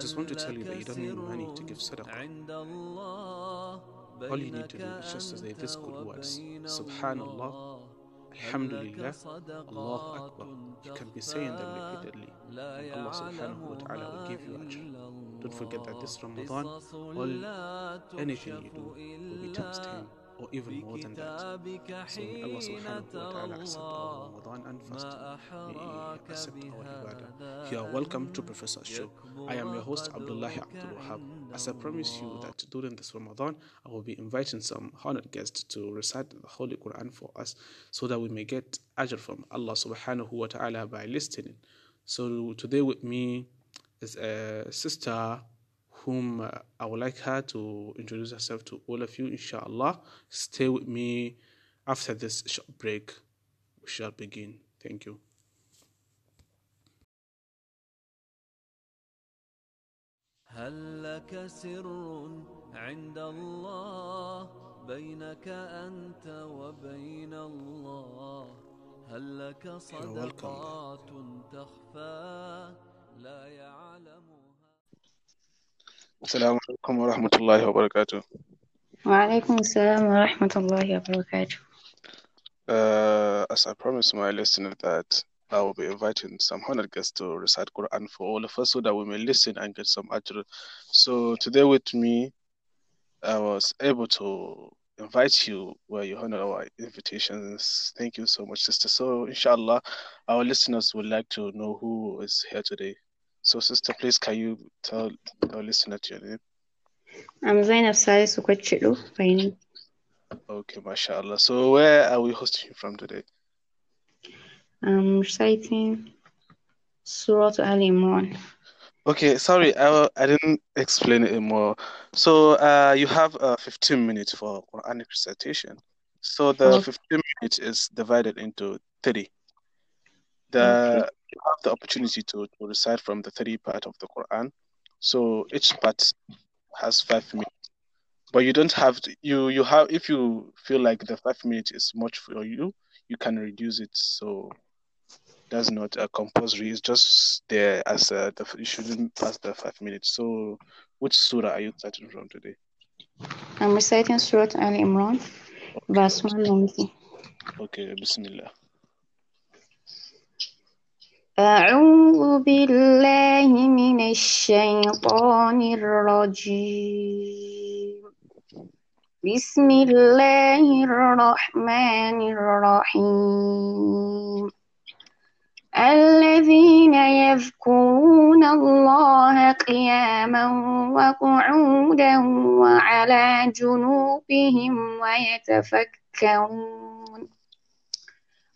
just want to tell you that you don't need money to give sadaqah. All you need to do is just to say these good words Subhanallah, Alhamdulillah, Allah Akbar. You can be saying them repeatedly, and Allah subhanahu wa ta'ala will give you ajr. Don't forget that this Ramadan, all anything you do will be times 10 or even more than that. So may Allah subhanahu wa ta'ala accept our Ramadan and fast. May He accept our ibadah. You are welcome to Professor's Show. I am your host Abdullah Abdul Wahab. As I promise you that during this Ramadan, I will be inviting some honored guests to recite the Holy Quran for us so that we may get ajr from Allah subhanahu wa ta'ala by listening. So today with me is a sister whom uh, I would like her to introduce herself to all of you, inshallah. Stay with me after this short break. We shall begin. Thank you. هل لك سر عند الله بينك أنت وبين الله هل لك صدقات تخفى لا السلام عليكم ورحمة الله وبركاته. وعليكم السلام ورحمة الله وبركاته. Uh, as I promised my listener that I will be inviting some honored guests to recite Quran for all of us so that we may listen and get some ajr. So today with me, I was able to invite you where you honor our invitations. Thank you so much, sister. So inshallah, our listeners would like to know who is here today. So sister, please can you tell our listener your name? I'm Zainab Salisu Kwachidu, Faini. Okay, mashallah. So where are we hosting you from today? I'm reciting Surah Al Imran. Okay, sorry, I, I didn't explain it more. So uh, you have uh, 15 minutes for Quranic recitation. So the Okay. 15 minutes is divided into 30. The Okay. You have the opportunity to, to recite from the 30 part of the Quran. So each part has five minutes. But you don't have to, you you have if you feel like the five minutes is much for you, you can reduce it. So that's not a compulsory. It's just there as a the, you shouldn't pass the five minutes. So which surah are you starting from today? I'm reciting Surah Al Imran, verse 1 only. Okay, Bismillah. أعوذ بالله من الشيطان الرجيم. بسم الله الرحمن الرحيم. الذين يذكرون الله قياما وقعودا وعلى جنوبهم ويتفكرون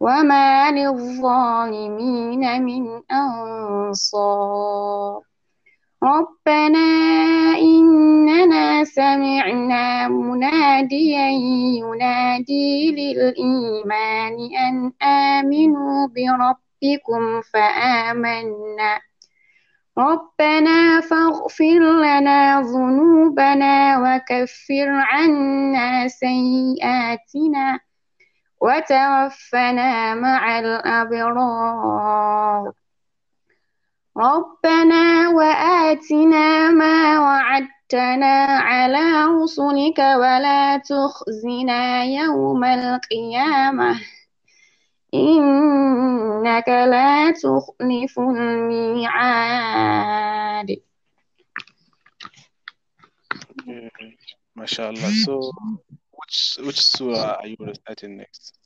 وما للظالمين من أنصار ربنا إننا سمعنا مناديا ينادي للإيمان أن آمنوا بربكم فآمنا ربنا فاغفر لنا ذنوبنا وكفر عنا سيئاتنا وتوفنا مع الأبرار. ربنا وآتنا ما وعدتنا على رسلك ولا تخزنا يوم القيامة. إنك لا تخلف الميعاد. Okay, mashallah. So which which surah are you reciting next?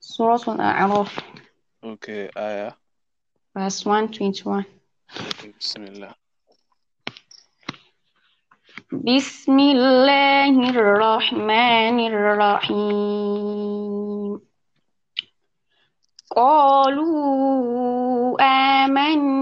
Surah Al-A'raf Okay, ayah. verse 121 Okay, Bismillah. بسم الله الرحمن الرحيم قالوا آمنا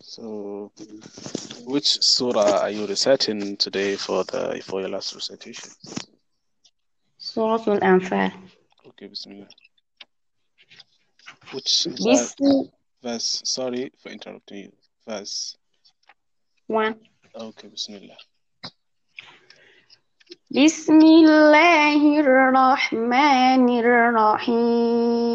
So, which surah are you reciting today for the for your last recitation? Surah Al-Anfal. Okay, Bismillah. Which verse, verse? Sorry for interrupting you. Verse one. Okay, Bismillah. بسم الله الرحمن الرحيم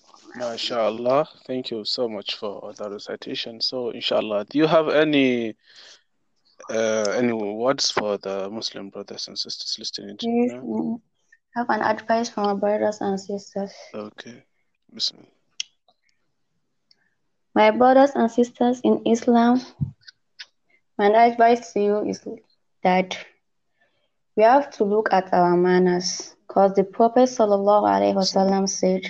MashaAllah. Thank you so much for the recitation. So, inshallah, do you have any uh, any words for the Muslim brothers and sisters listening to yes, now? have an advice for my brothers and sisters. Okay. Bismillah. My brothers and sisters in Islam, my advice to you is that we have to look at our manners because the Prophet sallallahu alaihi Wasallam said,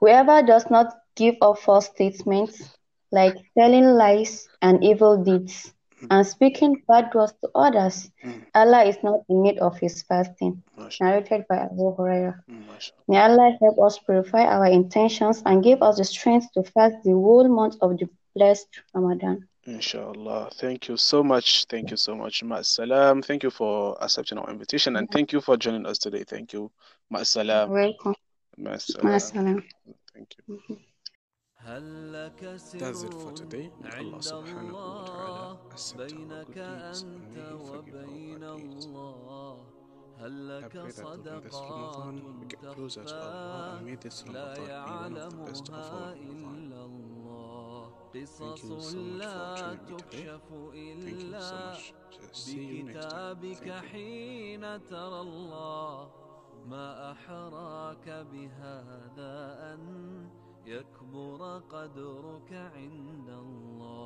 Whoever does not give up false statements, like telling lies and evil deeds, hmm. and speaking bad words to others, hmm. Allah is not in need of his fasting. Narrated by Abu Hurairah. Hmm, May Allah help us purify our intentions and give us the strength to fast the whole month of the blessed Ramadan. Inshallah. Thank you so much. Thank you so much. Ma'asalam. Thank you for accepting our invitation and thank you for joining us today. Thank you. Ma'asalam. Welcome. مع السلامة. مع السلامة. هل لك سر الله بينك أنت وبين الله؟ هل لك صدقات تخفى؟ لا يعلمها إلا الله قصص لا تكشف إلا بكتابك حين ترى الله. ما أحراك بهذا أن يكبر قدرك عند الله.